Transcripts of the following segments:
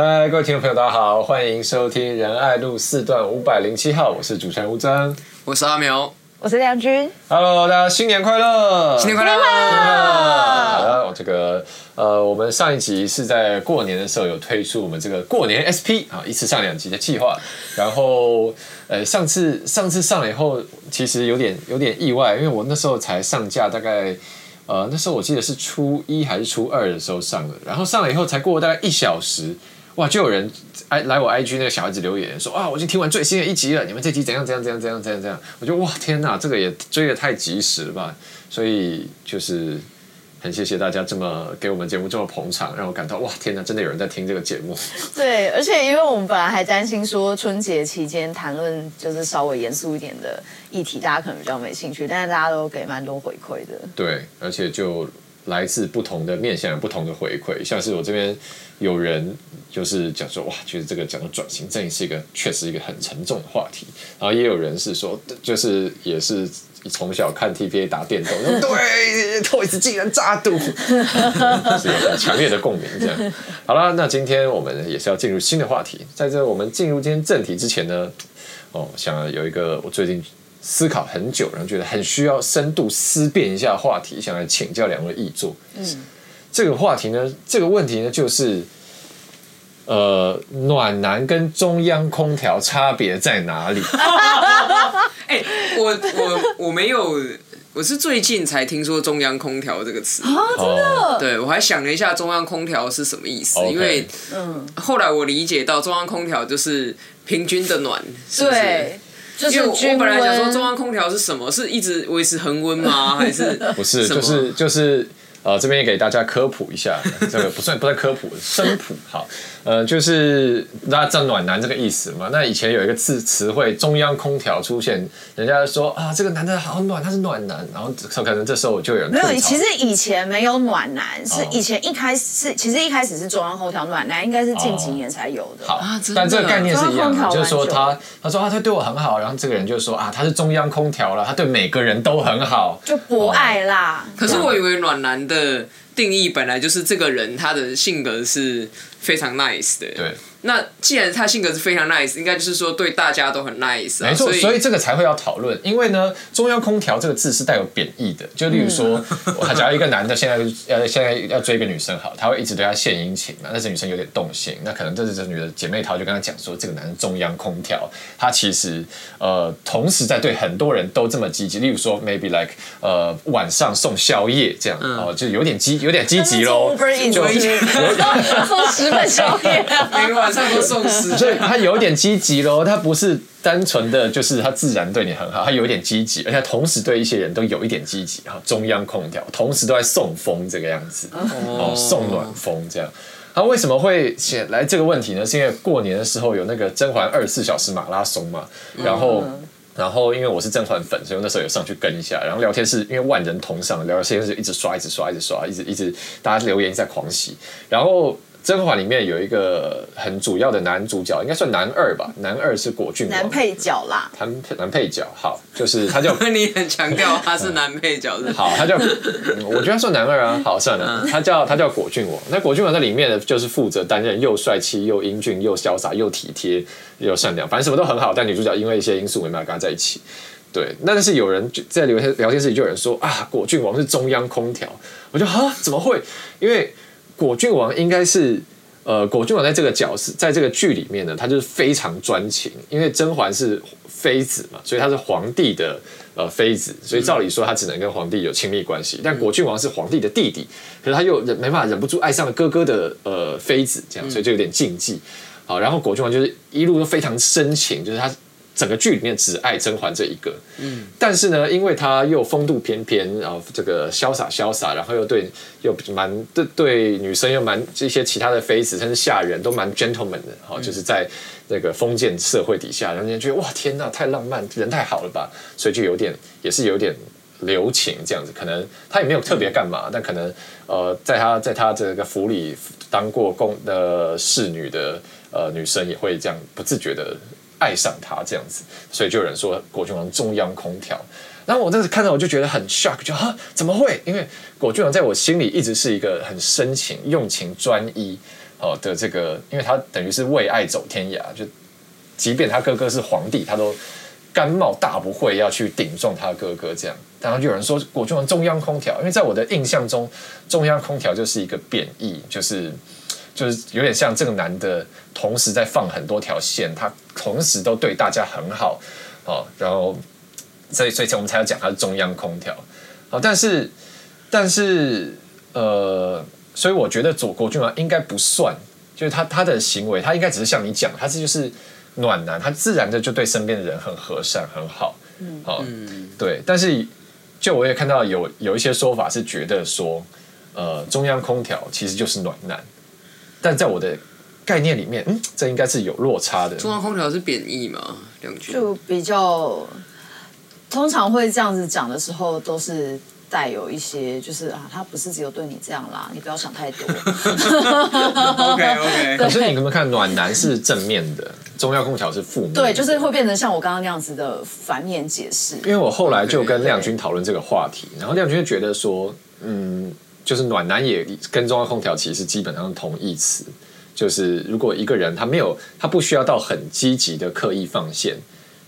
嗨，各位听众朋友，大家好，欢迎收听仁爱路四段五百零七号，我是主持人吴峥，我是阿苗，我是梁军。Hello，大家新年快乐！新年快乐！好的，我这个呃，我们上一集是在过年的时候有推出我们这个过年 SP 啊，一次上两集的计划。然后呃，上次上次上了以后，其实有点有点意外，因为我那时候才上架，大概呃那时候我记得是初一还是初二的时候上的，然后上了以后才过大概一小时。哇！就有人来来我 IG 那个小孩子留言说啊，我已经听完最新的一集了，你们这集怎样怎样怎样怎样怎样怎样？我觉得哇，天哪，这个也追的太及时了吧！所以就是很谢谢大家这么给我们节目这么捧场，让我感到哇，天哪，真的有人在听这个节目。对，而且因为我们本来还担心说春节期间谈论就是稍微严肃一点的议题，大家可能比较没兴趣，但是大家都给蛮多回馈的。对，而且就来自不同的面向，不同的回馈，像是我这边。有人就是讲说哇，觉得这个讲的转型正义是一个确实一个很沉重的话题，然后也有人是说，就是也是从小看 TVA 打电动，对，Toys 竟然炸赌，是有很强烈的共鸣。这样好了，那今天我们也是要进入新的话题，在这我们进入今天正题之前呢，哦，想有一个我最近思考很久，然后觉得很需要深度思辨一下话题，想来请教两位译作。嗯。这个话题呢，这个问题呢，就是，呃，暖男跟中央空调差别在哪里？哎、欸，我我我没有，我是最近才听说中央空调这个词啊，真的？对，我还想了一下中央空调是什么意思，因为嗯，后来我理解到中央空调就是平均的暖，是不是？对，就是因为我本来想说中央空调是什么？是一直维持恒温吗？还是不是？就是就是。呃，这边也给大家科普一下，这个不算不算科普，生普好。呃，就是大家知道暖男这个意思嘛？那以前有一个词词汇“中央空调”出现，人家说啊，这个男的好暖，他是暖男。然后可能这时候就有人没有，其实以前没有暖男，是以前一开始是其实一开始是中央空调暖男，应该是近几年才有的。好，但这个概念是一样的，就是说他他说啊，他对我很好，然后这个人就说啊，他是中央空调了，他对每个人都很好，就博爱啦。可是我以为暖男的定义本来就是这个人他的性格是非常 nice 的。对。那既然他性格是非常 nice，应该就是说对大家都很 nice，啊。没错，所以，这个才会要讨论。因为呢，中央空调这个字是带有贬义的。就例如说，他、嗯、假如一个男的现在要现在要追一个女生，好，他会一直对她献殷勤嘛，但是女生有点动心，那可能这是这女的姐妹淘就跟他讲说，这个男人中央空调，他其实呃同时在对很多人都这么积极。例如说，maybe like 呃晚上送宵夜这样，哦、嗯呃，就有点积有点积极喽，就 送十份宵夜。晚上都送死，所以他有点积极喽。他不是单纯的就是他自然对你很好，他有一点积极，而且同时对一些人都有一点积极。哈，中央空调同时都在送风这个样子，哦，送暖风这样。他为什么会写来这个问题呢？是因为过年的时候有那个甄嬛二十四小时马拉松嘛，然后。然后因为我是甄嬛粉，所以我那时候有上去跟一下。然后聊天是因为万人同上，聊天室一直刷，一直刷，一直刷，一直一直大家留言在狂喜。然后。甄嬛里面有一个很主要的男主角，应该算男二吧。男二是果郡王，男配角啦。男男配角，好，就是他叫。你很强调他是男配角是，是、嗯？好，他叫，我觉得他算男二啊。好，算了，他叫他叫果郡王。那果郡王在里面呢，就是负责担任又帅气又英俊又潇洒又体贴又善良，反正什么都很好。但女主角因为一些因素没办法跟他在一起。对，但是有人在聊天聊天室里就有人说啊，果郡王是中央空调。我就啊，怎么会？因为。果郡王应该是，呃，果郡王在这个角色，在这个剧里面呢，他就是非常专情，因为甄嬛是妃子嘛，所以他是皇帝的呃妃子，所以照理说他只能跟皇帝有亲密关系。但果郡王是皇帝的弟弟，可是他又忍没办法忍不住爱上了哥哥的呃妃子，这样，所以就有点禁忌。好，然后果郡王就是一路都非常深情，就是他。整个剧里面只爱甄嬛这一个，嗯，但是呢，因为她又风度翩翩，然后这个潇洒潇洒，然后又对又蛮对对女生又蛮这些其他的妃子甚至下人都蛮 gentleman 的，哈、嗯，就是在那个封建社会底下，让人觉得哇天呐，太浪漫，人太好了吧，所以就有点也是有点留情这样子，可能他也没有特别干嘛，嗯、但可能呃，在他在他这个府里当过宫的侍女的呃女生也会这样不自觉的。爱上他这样子，所以就有人说果郡王中央空调。然后我当时看到我就觉得很 shock，就哈怎么会？因为果郡王在我心里一直是一个很深情、用情专一，哦的这个，因为他等于是为爱走天涯，就即便他哥哥是皇帝，他都甘冒大不讳要去顶撞他哥哥这样。然后就有人说果郡王中央空调，因为在我的印象中，中央空调就是一个贬义，就是就是有点像这个男的同时在放很多条线，他同时都对大家很好哦，然后所以所以我们才要讲他是中央空调。哦，但是但是呃，所以我觉得左国君啊应该不算，就是他他的行为，他应该只是像你讲，他是就是暖男，他自然的就对身边的人很和善很好，嗯，好，对，但是。就我也看到有有一些说法是觉得说，呃，中央空调其实就是暖男，但在我的概念里面，嗯，这应该是有落差的。中央空调是贬义吗？两句就比较通常会这样子讲的时候，都是带有一些就是啊，他不是只有对你这样啦，你不要想太多。OK OK。可是你有没有看暖男是正面的？中央空调是负面，对，就是会变成像我刚刚那样子的反面解释。因为我后来就跟亮君讨论这个话题，然后亮君觉得说，嗯，就是暖男也跟中央空调其实基本上同义词，就是如果一个人他没有，他不需要到很积极的刻意放线，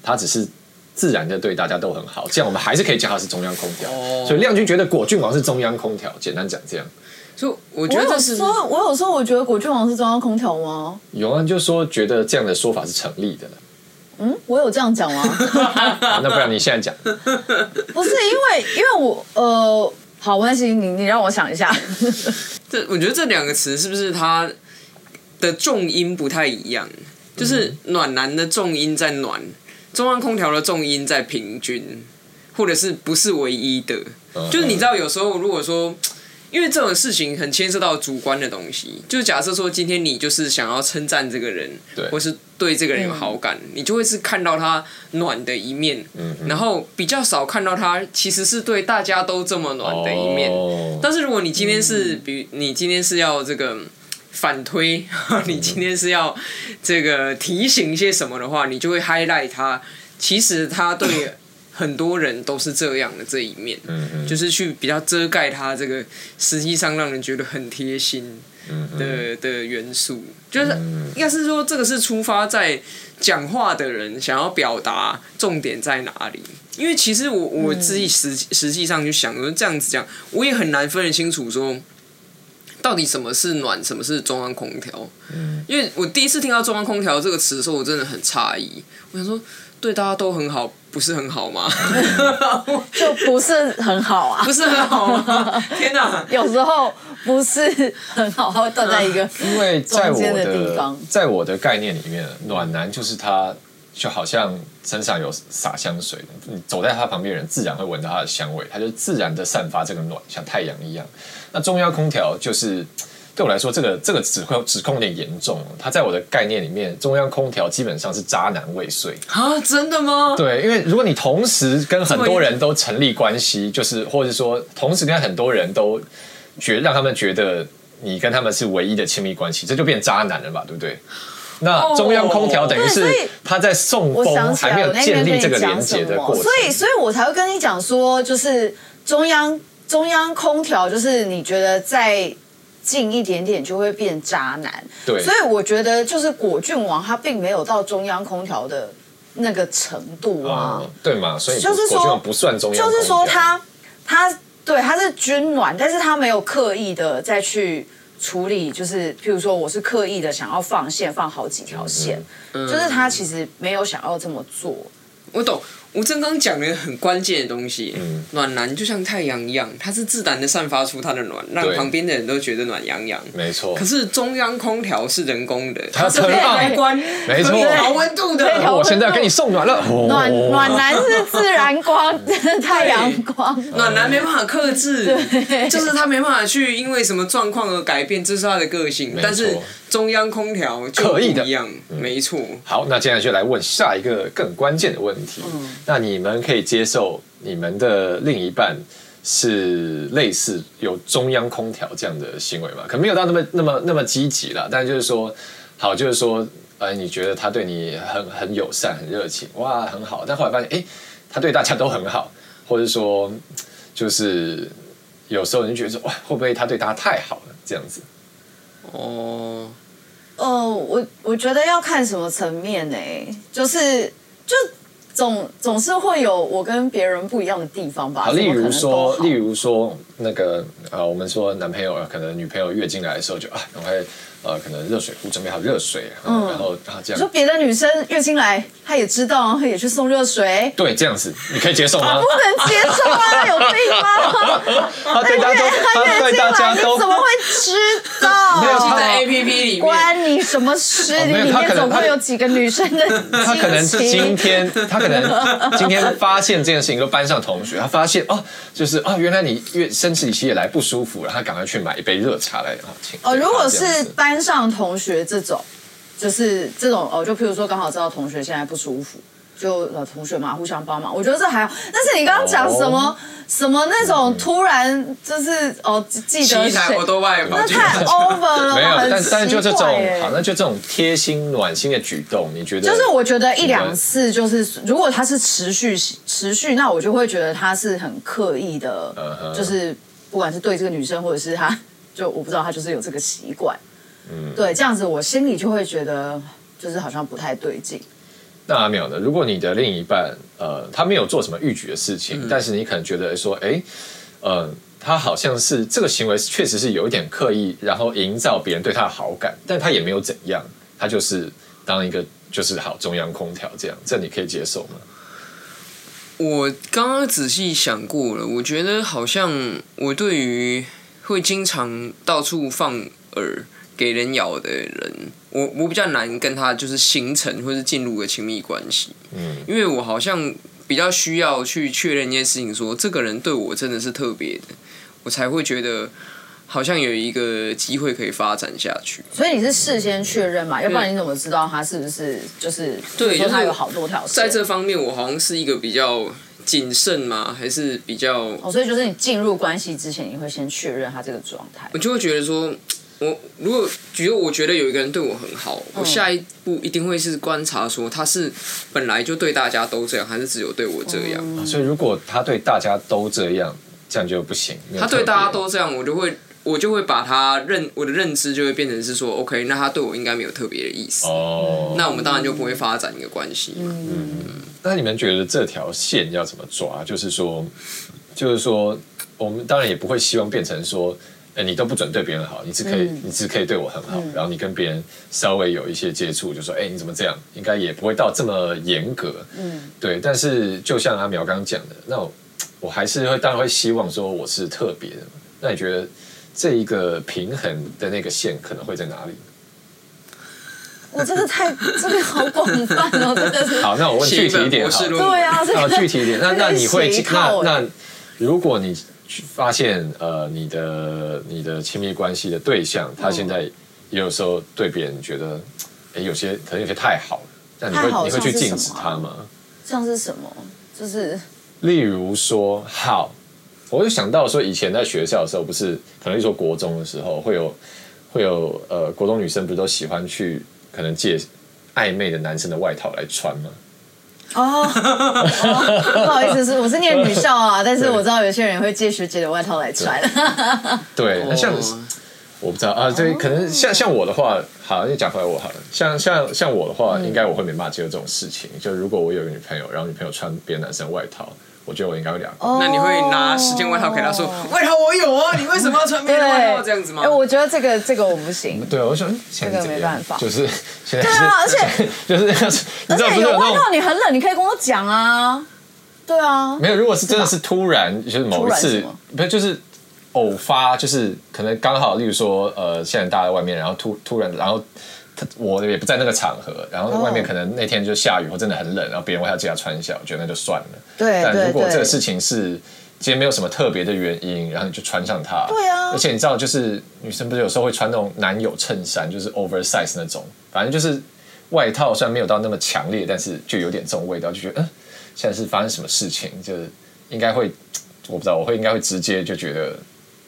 他只是自然的对大家都很好，这样我们还是可以叫他是中央空调。哦，所以亮君觉得果郡王是中央空调，简单讲这样。就我觉得这是我有说，我有说，我觉得果郡王是中央空调吗？有人就说觉得这样的说法是成立的。嗯，我有这样讲吗？那不然你现在讲。不是因为，因为我呃，好，没关系，你你让我想一下。这我觉得这两个词是不是它的重音不太一样？就是暖男的重音在暖，中央空调的重音在平均，或者是不是唯一的？就是你知道，有时候如果说。因为这种事情很牵涉到主观的东西，就是假设说今天你就是想要称赞这个人，对，或是对这个人有好感，嗯、你就会是看到他暖的一面，嗯、然后比较少看到他其实是对大家都这么暖的一面。哦、但是如果你今天是，嗯、比你今天是要这个反推，嗯、你今天是要这个提醒一些什么的话，你就会 highlight 他，其实他对。很多人都是这样的这一面，嗯嗯，就是去比较遮盖他这个实际上让人觉得很贴心的，的元素，就是应该是说这个是出发在讲话的人想要表达重点在哪里，因为其实我我自己实实际上就想说这样子讲，我也很难分得清楚说到底什么是暖，什么是中央空调，嗯，因为我第一次听到中央空调这个词的时候，我真的很诧异，我想说对大家都很好。不是很好吗？就不是很好啊！不是很好吗？天哪！有时候不是很好，会断在一个因为在我的在我的概念里面，暖男就是他，就好像身上有洒香水，你走在他旁边的人自然会闻到他的香味，他就自然的散发这个暖，像太阳一样。那中央空调就是。对我来说，这个这个指控指控有点严重。他在我的概念里面，中央空调基本上是渣男未遂啊！真的吗？对，因为如果你同时跟很多人都成立关系，就是或者说同时跟很多人都觉让他们觉得你跟他们是唯一的亲密关系，这就变渣男了吧？对不对？那中央空调等于是他在送风，还没有建立这个连接的过程，所以所以我才会跟你讲说，就是中央中央空调，就是你觉得在。近一点点就会变渣男，对，所以我觉得就是果郡王他并没有到中央空调的那个程度啊，嗯、对嘛？所以就是说不算中央，就是说他他对他是军暖，但是他没有刻意的再去处理，就是譬如说我是刻意的想要放线放好几条线，嗯、就是他其实没有想要这么做，我懂。吴正刚讲了很关键的东西，嗯、暖男就像太阳一样，它是自然的散发出它的暖，让旁边的人都觉得暖洋洋。没错。可是中央空调是人工的，它是可以开关，没错，调温度的。我现在要给你送暖了。暖暖男是自然光，太阳光。暖男没办法克制，就是他没办法去因为什么状况而改变，这是他的个性。错但是中央空调就不一样，没错。好，那接下来就来问下一个更关键的问题。嗯那你们可以接受你们的另一半是类似有中央空调这样的行为吗？可能没有到那么那么那么积极了，但就是说，好，就是说，呃，你觉得他对你很很友善、很热情，哇，很好。但后来发现，哎，他对大家都很好，或者说，就是有时候你就觉得说，哇，会不会他对大家太好了？这样子。哦，呃，我我觉得要看什么层面呢？就是就总总是会有我跟别人不一样的地方吧。例如说，例如说那个呃，我们说男朋友可能女朋友月经来的时候就啊，赶快。呃，可能热水壶准备好热水，嗯，然后啊这样。说别的女生月经来，她也知道，她也去送热水。对，这样子你可以接受吗？不能接受啊，有病吗？他对大家都，他对大家都，你怎么会知道？没有在 A P P 里面，关你什么事？你里面总共有几个女生的。他可能是今天，他可能 今天发现这件事情，就班上同学，他发现哦，就是哦，原来你月生理期也来不舒服了，他赶快去买一杯热茶来啊，请。哦，如果是班。班上同学这种，就是这种哦，就譬如说刚好知道同学现在不舒服，就呃同学嘛互相帮忙，我觉得这还好。但是你刚刚讲什么、哦、什么那种突然就是哦记得谁，那太 over 了。没有，但但是就这种好，那就这种贴心暖心的举动，你觉得？就是我觉得一两次，就是如果他是持续持续，那我就会觉得他是很刻意的，就是不管是对这个女生，或者是他就我不知道他就是有这个习惯。嗯，对，这样子我心里就会觉得，就是好像不太对劲。那阿淼呢？如果你的另一半，呃，他没有做什么逾矩的事情，嗯、但是你可能觉得说，哎，呃，他好像是这个行为确实是有一点刻意，然后营造别人对他的好感，但他也没有怎样，他就是当一个就是好中央空调这样，这你可以接受吗？我刚刚仔细想过了，我觉得好像我对于会经常到处放饵。给人咬的人，我我比较难跟他就是形成或是进入个亲密关系，嗯，因为我好像比较需要去确认一件事情说，说这个人对我真的是特别的，我才会觉得好像有一个机会可以发展下去。所以你是事先确认嘛？要不然你怎么知道他是不是就是对？说他有好多条。在这方面，我好像是一个比较谨慎嘛，还是比较哦？所以就是你进入关系之前，你会先确认他这个状态。我就会觉得说。我如果觉得我觉得有一个人对我很好，我下一步一定会是观察说他是本来就对大家都这样，还是只有对我这样。嗯。所以如果他对大家都这样，这样就不行。他对大家都这样，我就会我就会把他认我的认知就会变成是说，OK，那他对我应该没有特别的意思。哦。那我们当然就不会发展一个关系嘛。嗯。那你们觉得这条线要怎么抓？就是说，就是说，我们当然也不会希望变成说。哎，你都不准对别人好，你只可以，嗯、你只可以对我很好。嗯、然后你跟别人稍微有一些接触，就说，哎，你怎么这样？应该也不会到这么严格。嗯，对。但是就像阿苗刚刚讲的，那我，我还是会当然会希望说我是特别的。那你觉得这一个平衡的那个线可能会在哪里？我真的太这个好广泛哦，真的是。好，那我问具体一点好。对啊，这个、具体一点。那那你会那那如果你。发现呃，你的你的亲密关系的对象，他现在也有时候对别人觉得，哎，有些可能有些太好了，那你会你会去禁止他吗？像是什么？就是例如说，好，我就想到说，以前在学校的时候，不是可能说国中的时候，会有会有呃，国中女生不是都喜欢去可能借暧昧的男生的外套来穿吗？哦，不好意思，是我是念女校啊，但是我知道有些人会借学姐的外套来穿。对，那像我不知道啊，对可能像像我的话，好，你讲回来我好了。像像像我的话，应该我会没办法接受这种事情。就如果我有个女朋友，然后女朋友穿别的男生外套。我觉得我应该会两个。那你会拿十件外套给他说：“外套我有啊，你为什么要穿别的外套这样子吗？”哎，我觉得这个这个我不行。对，我想这个没办法，就是现在对啊，而且 就是而且有外套你很冷，你可以跟我讲啊。对啊，没有，如果是真的是突然，就是某一次，不是就是偶发，就是可能刚好，例如说呃，现在大家在外面，然后突突然，然后。我也不在那个场合，然后外面可能那天就下雨或真的很冷，然后别人会要借他穿一下，我觉得那就算了。对，但如果这个事情是今天没有什么特别的原因，然后你就穿上它，对啊。而且你知道，就是女生不是有时候会穿那种男友衬衫，就是 oversize 那种，反正就是外套虽然没有到那么强烈，但是就有点这种味道，就觉得嗯，现在是发生什么事情，就是应该会，我不知道，我会应该会直接就觉得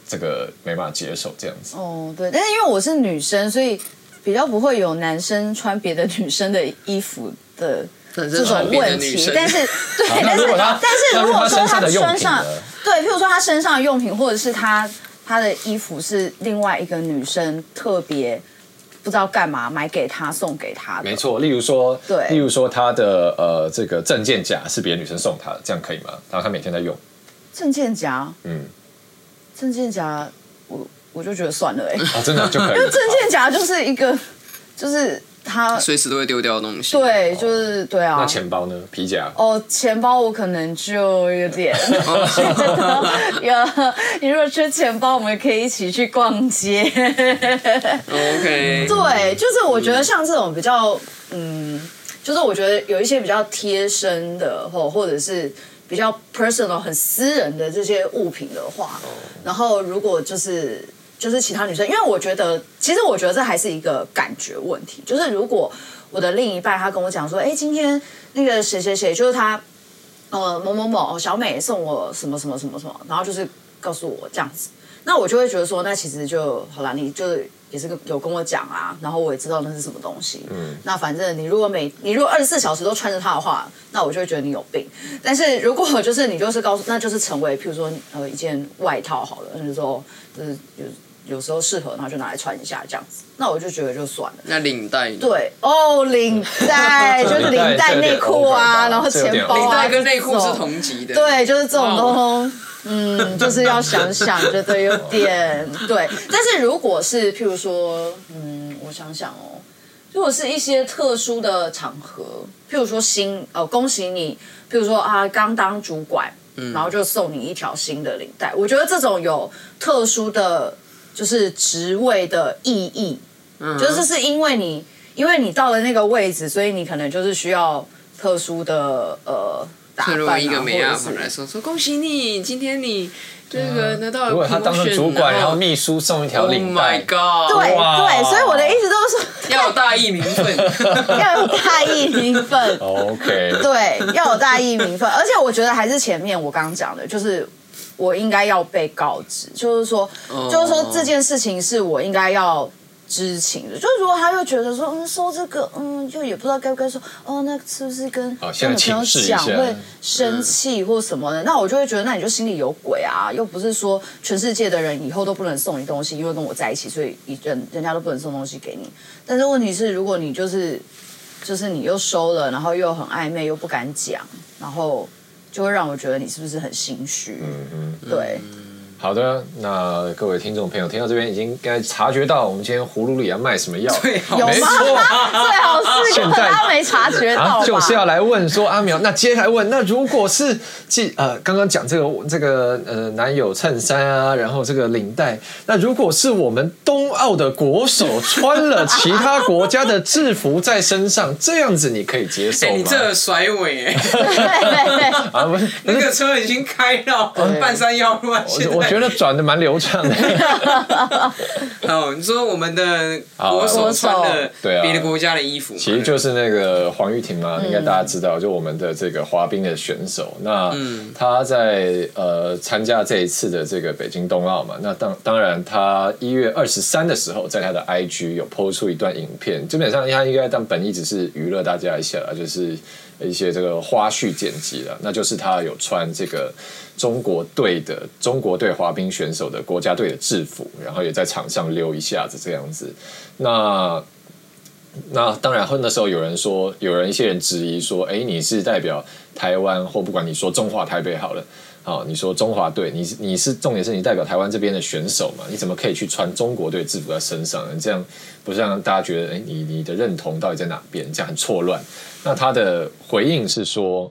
这个没办法接受这样子。哦，对，但是因为我是女生，所以。比较不会有男生穿别的女生的衣服的这种问题，但是对，但是 但是如果说他身上，对，譬如说他身上的用品，或者是他他的衣服是另外一个女生特别不知道干嘛买给他送给他的。没错，例如说，对，例如说他的呃这个证件夹是别的女生送他的，这样可以吗？然后他每天在用。证件夹，嗯，证件夹，我我就觉得算了哎、欸，啊，真的就可以。那证件夹就是一个，就是。他随时都会丢掉的东西。对，就是对啊。那钱包呢？皮夹？哦，钱包我可能就有点 觉得，有你如果缺钱包，我们可以一起去逛街。OK。对，就是我觉得像这种比较，嗯，就是我觉得有一些比较贴身的，或或者是比较 personal、很私人的这些物品的话，然后如果就是。就是其他女生，因为我觉得，其实我觉得这还是一个感觉问题。就是如果我的另一半他跟我讲说，哎，今天那个谁谁谁，就是他，呃，某某某小美送我什么什么什么什么，然后就是告诉我这样子，那我就会觉得说，那其实就好啦，你就是也是有跟我讲啊，然后我也知道那是什么东西。嗯。那反正你如果每你如果二十四小时都穿着它的话，那我就会觉得你有病。但是如果就是你就是告诉，那就是成为譬如说呃一件外套好了，那就说就是就是。有时候适合，然后就拿来穿一下这样子。那我就觉得就算了。那领带？对哦，领带就是领带内裤啊，然后钱包啊。领带跟内裤是同级的。对，就是这种东西。嗯，就是要想想，觉得有点对。但是如果是譬如说，嗯，我想想哦，如果是一些特殊的场合，譬如说新哦，恭喜你，譬如说啊，刚当主管，然后就送你一条新的领带。我觉得这种有特殊的。就是职位的意义，嗯，就是是因为你，因为你到了那个位置，所以你可能就是需要特殊的呃打扮。一个美亚来说说恭喜你，今天你这个拿到了。如果他当了主管，然后秘书送一条领带，Oh my God，对对，所以我的意思都是说要有大义名分，要有大义名分，OK，对，要有大义名分，而且我觉得还是前面我刚刚讲的，就是。我应该要被告知，就是说，oh. 就是说这件事情是我应该要知情的。就是如果他又觉得说，嗯，说这个，嗯，就也不知道该不该说，哦，那是不是跟跟女朋友讲会生气或什么的？那我就会觉得，那你就心里有鬼啊！又不是说全世界的人以后都不能送你东西，因为跟我在一起，所以人人家都不能送东西给你。但是问题是，如果你就是就是你又收了，然后又很暧昧，又不敢讲，然后。就会让我觉得你是不是很心虚？嗯嗯，对。好的，那各位听众朋友听到这边已经应该察觉到我们今天葫芦里要卖什么药？有吗？最好是现在他没察觉到、啊、就是要来问说阿苗，那接下来问，那如果是既呃刚刚讲这个这个呃男友衬衫啊，然后这个领带，那如果是我们冬奥的国手穿了其他国家的制服在身上，这样子你可以接受吗？欸、你这甩尾 哎！啊不是，那个车已经开到半山腰了，现在。觉得转的蛮流畅的。哦，你说我们的国手穿的别的国家的衣服，其实就是那个黄玉婷嘛，应该大家知道，就我们的这个滑冰的选手。那他在呃参加这一次的这个北京冬奥嘛，那当当然他一月二十三的时候，在他的 IG 有 PO 出一段影片，基本上他应该当本意只是娱乐大家一下，就是一些这个花絮剪辑了，那就是他有穿这个。中国队的中国队滑冰选手的国家队的制服，然后也在场上溜一下子这样子。那那当然，那时候有人说，有人一些人质疑说，哎，你是代表台湾，或不管你说中华台北好了，好，你说中华队，你是你是重点是你代表台湾这边的选手嘛？你怎么可以去穿中国队制服在身上你？这样不是让大家觉得，哎，你你的认同到底在哪边？这样很错乱。那他的回应是说。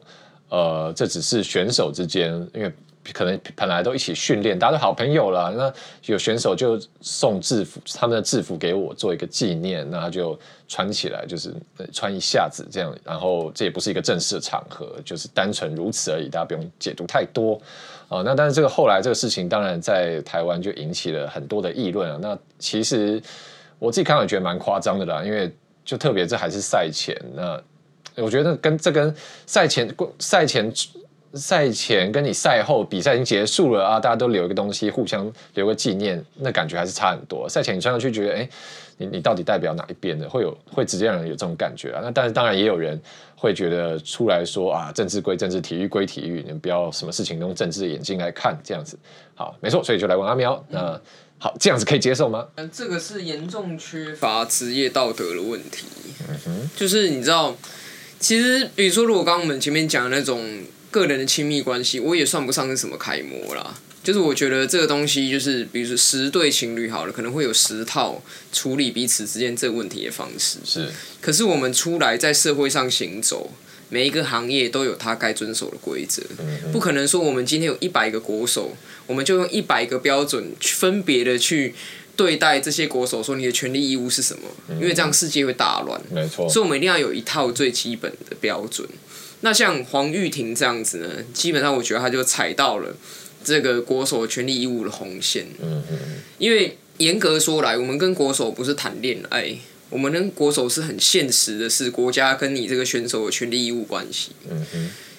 呃，这只是选手之间，因为可能本来都一起训练，大家都好朋友了。那有选手就送制服，他们的制服给我做一个纪念，那就穿起来，就是穿一下子这样。然后这也不是一个正式的场合，就是单纯如此而已，大家不用解读太多啊、那但是这个后来这个事情，当然在台湾就引起了很多的议论啊。那其实我自己看了觉得蛮夸张的啦，因为就特别这还是赛前那。我觉得跟这跟赛前、赛前、赛前跟你赛后比赛已经结束了啊，大家都留一个东西，互相留个纪念，那感觉还是差很多。赛前你穿上去觉得，哎，你你到底代表哪一边的？会有会直接让人有这种感觉啊。那但是当然也有人会觉得出来说啊，政治归政治，体育归体育，你们不要什么事情都用政治的眼睛来看，这样子。好，没错，所以就来问阿喵。那好，这样子可以接受吗？嗯，这个是严重缺乏职业道德的问题。嗯哼，就是你知道，其实比如说，如果刚刚我们前面讲的那种个人的亲密关系，我也算不上是什么楷模啦。就是我觉得这个东西，就是比如说十对情侣好了，可能会有十套处理彼此之间这个问题的方式。是。可是我们出来在社会上行走，每一个行业都有它该遵守的规则。不可能说我们今天有一百个国手，我们就用一百个标准去分别的去对待这些国手，说你的权利义务是什么？因为这样世界会大乱。没错。所以我们一定要有一套最基本的标准。那像黄玉婷这样子呢，基本上我觉得他就踩到了。这个国手权利义务的红线，嗯嗯，因为严格说来，我们跟国手不是谈恋爱，我们跟国手是很现实的，是国家跟你这个选手的权利义务关系，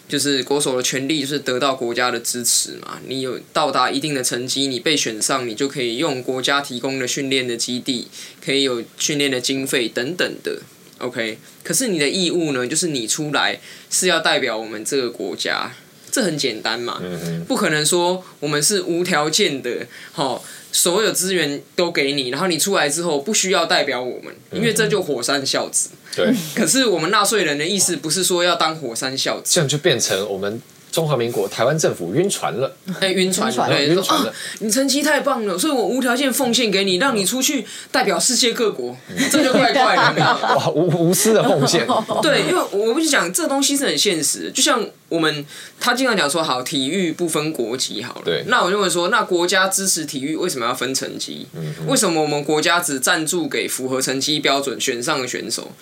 就是国手的权利就是得到国家的支持嘛，你有到达一定的成绩，你被选上，你就可以用国家提供的训练的基地，可以有训练的经费等等的，OK，可是你的义务呢，就是你出来是要代表我们这个国家。这很简单嘛，不可能说我们是无条件的，好，所有资源都给你，然后你出来之后不需要代表我们，因为这就火山孝子。对。可是我们纳税人的意思不是说要当火山孝子，这样就变成我们。中华民国台湾政府晕船了，哎，晕船，对，晕船了。啊、你成绩太棒了，所以我无条件奉献给你，让你出去代表世界各国，嗯、这就怪怪的。哇，无无私的奉献。对，因为我不是讲这东西是很现实，就像我们他经常讲说，好，体育不分国籍，好了。对。那我就会说，那国家支持体育为什么要分成绩？嗯、为什么我们国家只赞助给符合成绩标准选上的选手？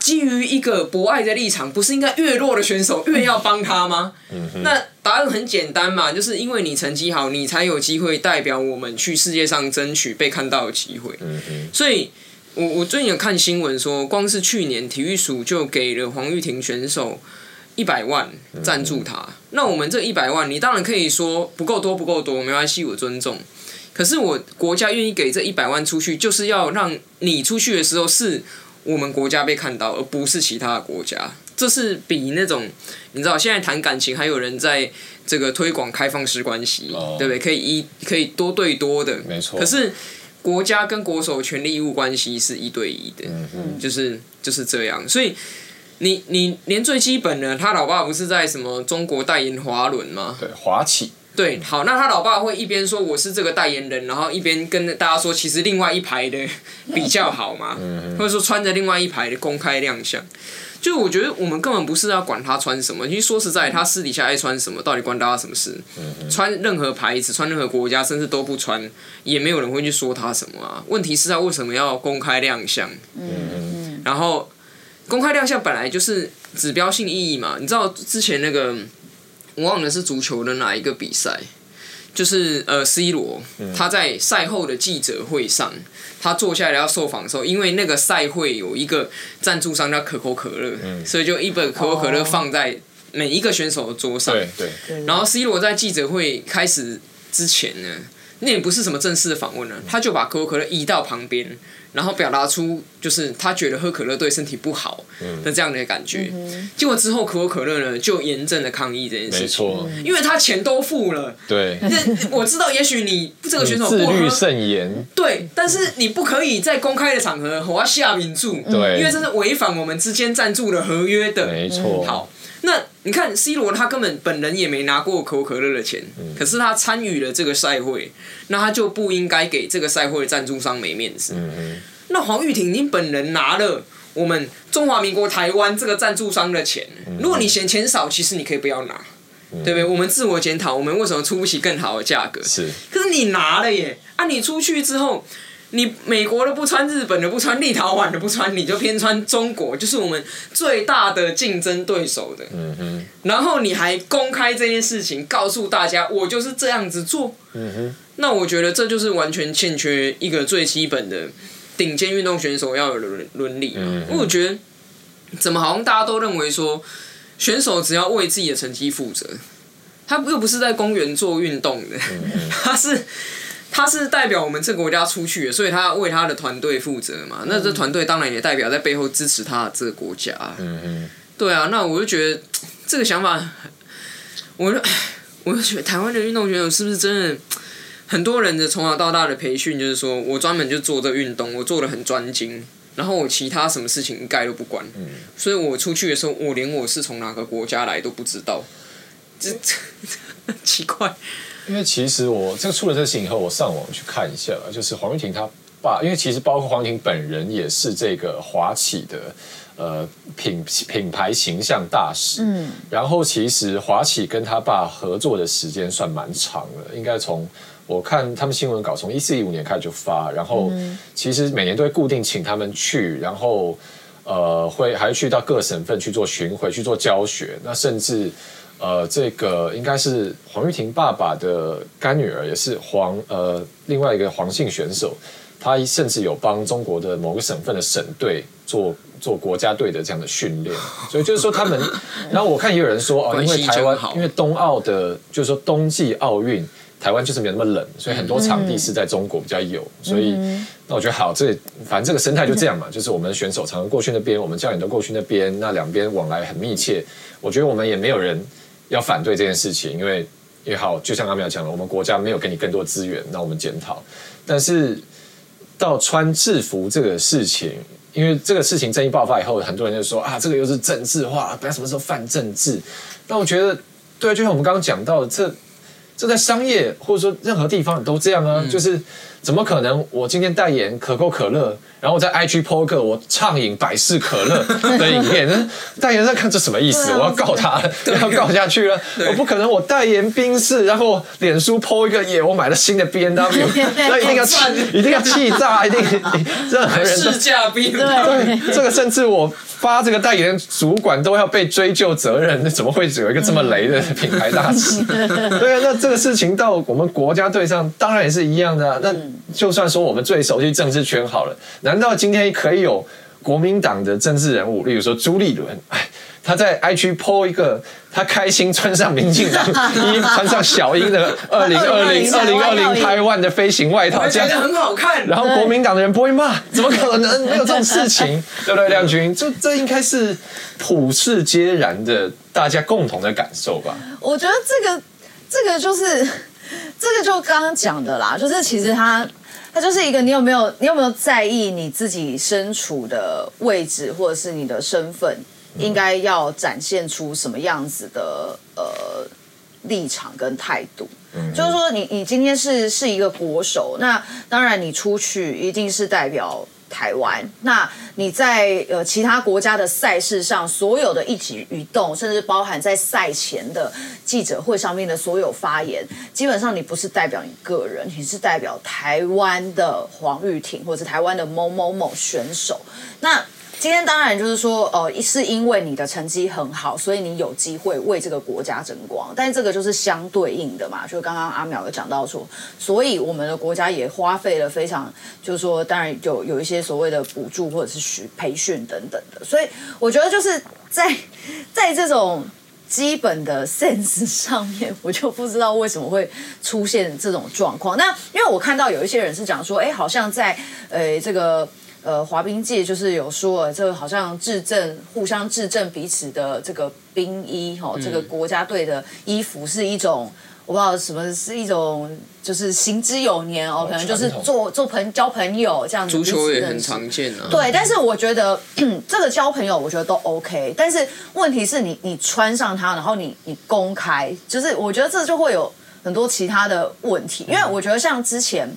基于一个博爱的立场，不是应该越弱的选手越要帮他吗？嗯、那答案很简单嘛，就是因为你成绩好，你才有机会代表我们去世界上争取被看到的机会。嗯、所以我我最近有看新闻说，光是去年体育署就给了黄玉婷选手一百万赞助他。嗯、那我们这一百万，你当然可以说不够多，不够多，没关系，我尊重。可是我国家愿意给这一百万出去，就是要让你出去的时候是。我们国家被看到，而不是其他的国家，这是比那种你知道，现在谈感情还有人在这个推广开放式关系，哦、对不对？可以一可以多对多的，没错。可是国家跟国手权利义务关系是一对一的，嗯哼就是就是这样。所以你你连最基本的，他老爸不是在什么中国代言滑轮吗？对，滑起。对，好，那他老爸会一边说我是这个代言人，然后一边跟大家说，其实另外一排的比较好嘛，或者说穿着另外一排的公开亮相。就我觉得我们根本不是要管他穿什么，因为说实在，他私底下爱穿什么，到底关大家什么事？穿任何牌子，穿任何国家，甚至都不穿，也没有人会去说他什么啊。问题是他为什么要公开亮相？嗯然后公开亮相本来就是指标性意义嘛，你知道之前那个。我忘了是足球的哪一个比赛，就是呃，C 罗他在赛后的记者会上，他坐下来要受访的时候，因为那个赛会有一个赞助商叫可口可乐，嗯、所以就一本可口可乐放在每一个选手的桌上。对对。然后 C 罗在记者会开始之前呢，那也不是什么正式的访问了，他就把可口可乐移到旁边。然后表达出就是他觉得喝可乐对身体不好的这样的感觉，嗯、结果之后可口可乐呢就严正的抗议这件事情，没错，因为他钱都付了，对，那我知道也许你这个选手自律慎言，对，但是你不可以在公开的场合我要下名注，对，因为这是违反我们之间赞助的合约的，没错，好。那你看，C 罗他根本本人也没拿过可口可乐的钱，嗯、可是他参与了这个赛会，那他就不应该给这个赛会的赞助商没面子。那黄玉婷，你本人拿了我们中华民国台湾这个赞助商的钱，嗯、如果你嫌钱少，其实你可以不要拿，嗯、对不对？我们自我检讨，我们为什么出不起更好的价格？是，可是你拿了耶，啊，你出去之后。你美国的不穿，日本的不穿，立陶宛的不穿，你就偏穿中国，就是我们最大的竞争对手的。嗯哼。然后你还公开这件事情，告诉大家我就是这样子做。嗯哼。那我觉得这就是完全欠缺一个最基本的顶尖运动选手要有的伦理。嗯哼。我觉得怎么好像大家都认为说，选手只要为自己的成绩负责，他又不是在公园做运动的。他是。他是代表我们这个国家出去的，所以他要为他的团队负责嘛。那这团队当然也代表在背后支持他的这个国家。嗯嗯。对啊，那我就觉得这个想法，我就 我就觉得台湾的运动选手是不是真的很多人的从小到大的培训就是说我专门就做这个运动，我做的很专精，然后我其他什么事情一概都不管。嗯。所以我出去的时候，我连我是从哪个国家来都不知道，这这 奇怪。因为其实我这个出了这个事情以后，我上网去看一下，就是黄玉婷她爸，因为其实包括黄郁婷本人也是这个华企的呃品品牌形象大使。嗯，然后其实华企跟他爸合作的时间算蛮长的，应该从我看他们新闻稿从一四一五年开始就发，然后其实每年都会固定请他们去，然后呃会还会去到各省份去做巡回去做教学，那甚至。呃，这个应该是黄玉婷爸爸的干女儿，也是黄呃另外一个黄姓选手，他甚至有帮中国的某个省份的省队做做国家队的这样的训练，所以就是说他们，然后我看也有人说哦，因为台湾因为冬奥的，就是说冬季奥运，台湾就是没有那么冷，所以很多场地是在中国比较有，所以那我觉得好，这反正这个生态就这样嘛，就是我们的选手常常过去那边，我们教练都过去那边，那两边往来很密切，我觉得我们也没有人。要反对这件事情，因为也好，就像阿苗讲了，我们国家没有给你更多资源，那我们检讨。但是到穿制服这个事情，因为这个事情争议爆发以后，很多人就说啊，这个又是政治化，不要什么时候犯政治。那我觉得，对，就像我们刚刚讲到，这这在商业或者说任何地方都这样啊，就是。怎么可能？我今天代言可口可乐，然后我在 IG po 个我畅饮百事可乐的影片，代言人在看这什么意思？我要告他，要告下去了。我不可能，我代言冰室，然后脸书 po 一个耶，我买了新的 B N W，那一定要气，一定要气炸，一定任何人试驾宾，对，这个甚至我。发这个代言主管都要被追究责任，那怎么会只有一个这么雷的品牌大使？对啊，那这个事情到我们国家队上当然也是一样的啊。那就算说我们最熟悉政治圈好了，难道今天可以有国民党的政治人物，例如说朱立伦？哎。他在 IG po 一个，他开心穿上民进党 衣，穿上小英的二零二零二零二零台湾的飞行外套，这样很好看。然后国民党的人不会骂，怎么可能没有这种事情？对不对，亮君？这这应该是普世皆然的，大家共同的感受吧？我觉得这个这个就是这个就刚刚讲的啦，就是其实他他就是一个，你有没有你有没有在意你自己身处的位置，或者是你的身份？应该要展现出什么样子的呃立场跟态度？嗯，就是说你你今天是是一个国手，那当然你出去一定是代表台湾。那你在呃其他国家的赛事上，所有的一举一动，甚至包含在赛前的记者会上面的所有发言，基本上你不是代表你个人，你是代表台湾的黄玉婷，或者台湾的某某某选手。那今天当然就是说，呃，是因为你的成绩很好，所以你有机会为这个国家争光。但这个就是相对应的嘛，就刚刚阿淼有讲到说，所以我们的国家也花费了非常，就是说，当然有有一些所谓的补助或者是学培训等等的。所以我觉得就是在在这种基本的 sense 上面，我就不知道为什么会出现这种状况。那因为我看到有一些人是讲说，哎，好像在呃这个。呃，滑冰界就是有说，这个好像质证，互相质证彼此的这个冰衣，哈、这个国家队的衣服是一种，我不知道什么是一种，就是行之有年哦，可能就是做做朋交朋友这样子。足球也很常见啊。对，但是我觉得 这个交朋友，我觉得都 OK，但是问题是你你穿上它，然后你你公开，就是我觉得这就会有很多其他的问题，因为我觉得像之前。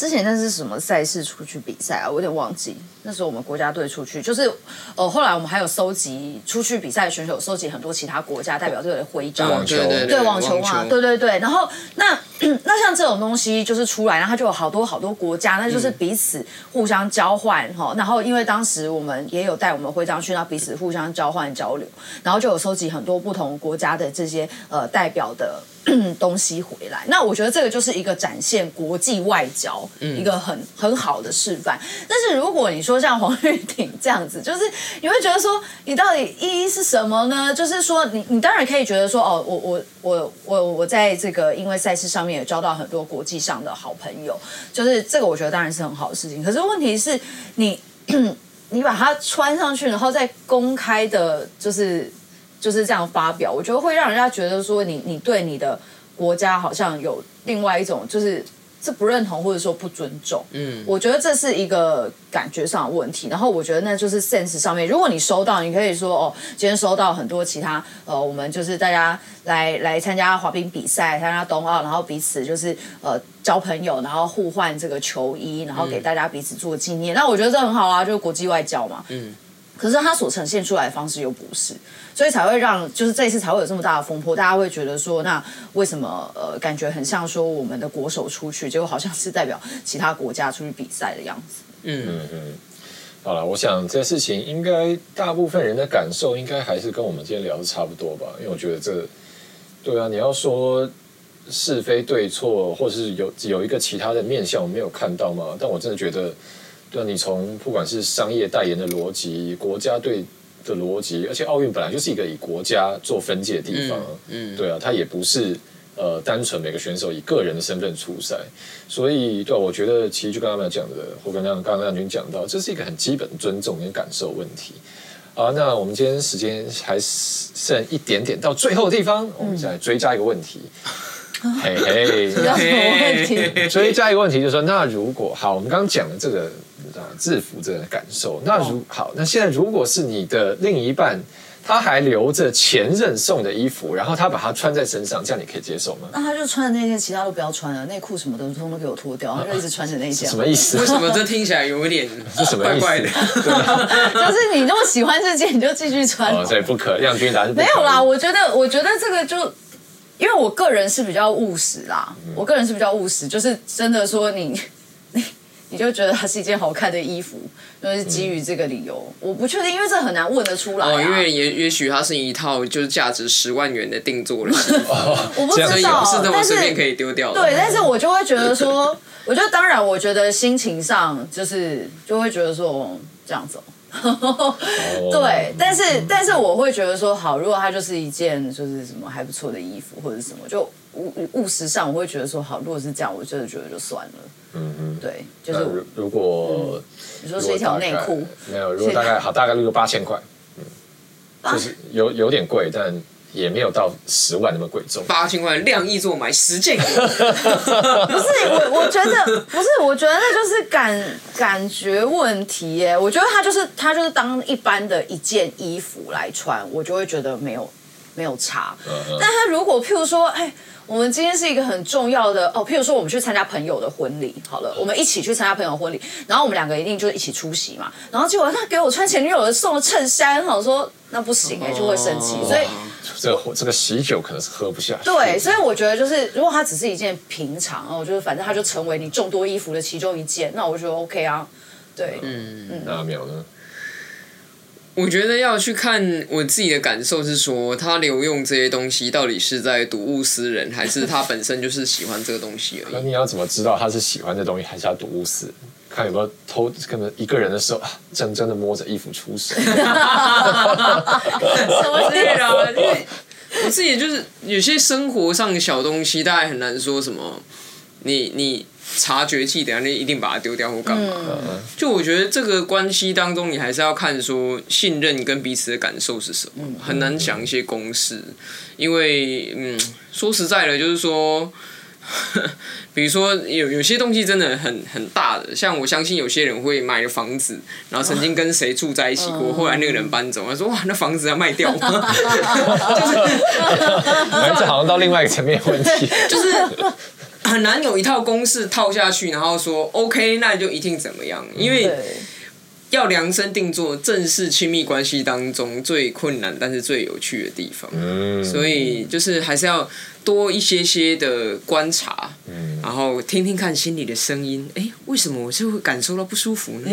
之前那是什么赛事出去比赛啊？我有点忘记。那时候我们国家队出去，就是呃，后来我们还有收集出去比赛的选手，收集很多其他国家代表队的徽章，网球，对网球嘛，对对对。然后那那像这种东西就是出来，然后它就有好多好多国家，那就是彼此互相交换哈。然后因为当时我们也有带我们徽章去，那彼此互相交换交流，然后就有收集很多不同国家的这些呃代表的。东西回来。那我觉得这个就是一个展现国际外交一个很很好的示范。但是如果你说像黄玉婷这样子，就是你会觉得说，你到底意义是什么呢？就是说你，你你当然可以觉得说，哦，我我我我我在这个因为赛事上面也交到很多国际上的好朋友，就是这个我觉得当然是很好的事情。可是问题是你。你把它穿上去，然后再公开的，就是就是这样发表，我觉得会让人家觉得说你你对你的国家好像有另外一种就是。这不认同或者说不尊重，嗯，我觉得这是一个感觉上的问题。然后我觉得那就是 sense 上面，如果你收到，你可以说哦，今天收到很多其他呃，我们就是大家来来参加滑冰比赛，参加冬奥，然后彼此就是呃交朋友，然后互换这个球衣，然后给大家彼此做纪念。嗯，那我觉得这很好啊，就是国际外交嘛，嗯。可是他所呈现出来的方式又不是，所以才会让就是这一次才会有这么大的风波，大家会觉得说，那为什么呃感觉很像说我们的国手出去，结果好像是代表其他国家出去比赛的样子。嗯嗯嗯。好了，我想这事情应该大部分人的感受应该还是跟我们今天聊的差不多吧，因为我觉得这对啊，你要说是非对错，或是有有一个其他的面向我没有看到吗？但我真的觉得。对，你从不管是商业代言的逻辑、国家队的逻辑，而且奥运本来就是一个以国家做分界的地方，嗯，嗯对啊，它也不是呃单纯每个选手以个人的身份出赛，所以对、啊，我觉得其实就刚刚他们讲的，或跟刚刚刚亮君讲到，这是一个很基本的尊重跟感受问题。好，那我们今天时间还剩一点点，到最后的地方，我们再来追加一个问题。嘿嘿，什么问题？追加一个问题，就是说，那如果好，我们刚刚讲的这个。制服这个感受，那如好，那现在如果是你的另一半，他还留着前任送的衣服，然后他把它穿在身上，这样你可以接受吗？那他就穿的那件，其他都不要穿了，内裤什么的通通都给我脱掉，他就一直穿着那件。什么意思？为什么这听起来有一点 是什么意思？怪怪的。就是你那么喜欢这件，你就继续穿。哦，对，不可，亮君答是没有啦。我觉得，我觉得这个就，因为我个人是比较务实啦，嗯、我个人是比较务实，就是真的说你。你就觉得它是一件好看的衣服，就是基于这个理由，嗯、我不确定，因为这很难问得出来、啊。哦，因为也也许它是一套就是价值十万元的定做的，我不知道，不是那么随便可以丢掉的。对，但是我就会觉得说，我觉得当然，我觉得心情上就是就会觉得说这样子。对，但是但是我会觉得说，好，如果它就是一件就是什么还不错的衣服或者什么，就务务实上我会觉得说，好，如果是这样，我真的觉得就算了。嗯嗯，对，就是如如果你说是一条内裤，没有，如果大概好，大概如果八千块，嗯，就是有有点贵，但也没有到十万那么贵重。八千块量衣做买十件，不是我，我觉得不是，我觉得那就是感感觉问题耶。我觉得他就是他就是当一般的一件衣服来穿，我就会觉得没有没有差。但他如果譬如说，哎。我们今天是一个很重要的哦，譬如说我们去参加朋友的婚礼，好了，我们一起去参加朋友婚礼，然后我们两个一定就是一起出席嘛，然后结果他给我穿前女友的送的衬衫，我说那不行哎，就会生气，所以这个这个喜酒可能是喝不下去。对，所以我觉得就是如果它只是一件平常哦，就是反正它就成为你众多衣服的其中一件，那我觉得 OK 啊，对，嗯嗯，那阿苗呢？我觉得要去看我自己的感受是说，他留用这些东西到底是在睹物思人，还是他本身就是喜欢这个东西而已？那你要怎么知道他是喜欢这东西，还是要睹物思人？看有没有偷，可能一个人的时候啊，真真的摸着衣服出手。什么对啊？因 为我自己就是有些生活上的小东西，大家很难说什么。你你。察觉器，等下你一定把它丢掉或干嘛？嗯、就我觉得这个关系当中，你还是要看说信任跟彼此的感受是什么，嗯、很难讲一些公式。嗯、因为嗯，说实在的，就是说，比如说有有些东西真的很很大的，像我相信有些人会买了房子，然后曾经跟谁住在一起过，嗯、后来那个人搬走，他说哇，那房子要卖掉吗？就是，这好像到另外一个层面问题，就是。很难有一套公式套下去，然后说 OK，那你就一定怎么样？因为要量身定做，正是亲密关系当中最困难但是最有趣的地方。嗯，所以就是还是要多一些些的观察，嗯，然后听听看心里的声音。哎，为什么我就会感受到不舒服呢？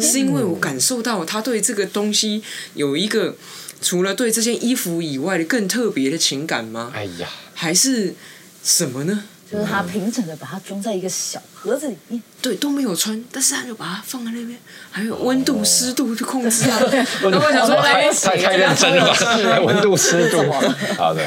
是因为我感受到他对这个东西有一个除了对这件衣服以外的更特别的情感吗？哎呀，还是什么呢？就是他平整的把它装在一个小盒子里面，对，都没有穿，但是他就把它放在那边，还有温度、湿度去控制啊。然 后我想说，太太认真了吧？温度、湿度。好的，好的，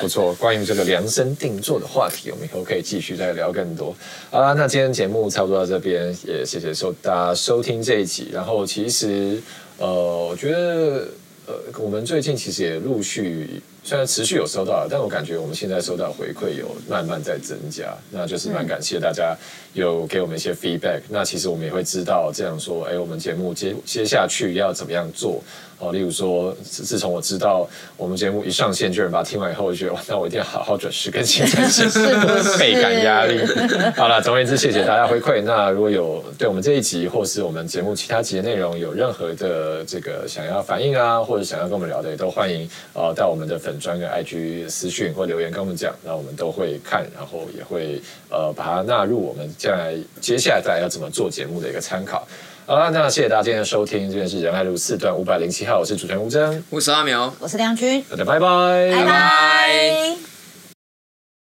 不错。关于这个量身定做的话题，我们以后可以继续再聊更多。好啦，那今天节目差不多到这边，也谢谢收大家收听这一集。然后其实，呃，我觉得，呃，我们最近其实也陆续。虽然持续有收到，但我感觉我们现在收到回馈有慢慢在增加，那就是蛮感谢大家有给我们一些 feedback。那其实我们也会知道这样说，哎，我们节目接接下去要怎么样做。哦，例如说，自从我知道我们节目一上线，就有人把它听完以后，我觉得那我一定要好好准时更新才行，倍感压力。好了，总而言之，谢谢大家回馈。那如果有对我们这一集或是我们节目其他集的内容有任何的这个想要反映啊，或者想要跟我们聊的，也都欢迎呃到我们的粉专跟 IG 私讯或留言跟我们讲，那我们都会看，然后也会呃把它纳入我们将来接下来大家要怎么做节目的一个参考。好啦，那谢谢大家今天的收听，这边是仁爱路四段五百零七号，我是主持人吴峥，我是阿苗，我是梁军，大家拜拜，拜拜。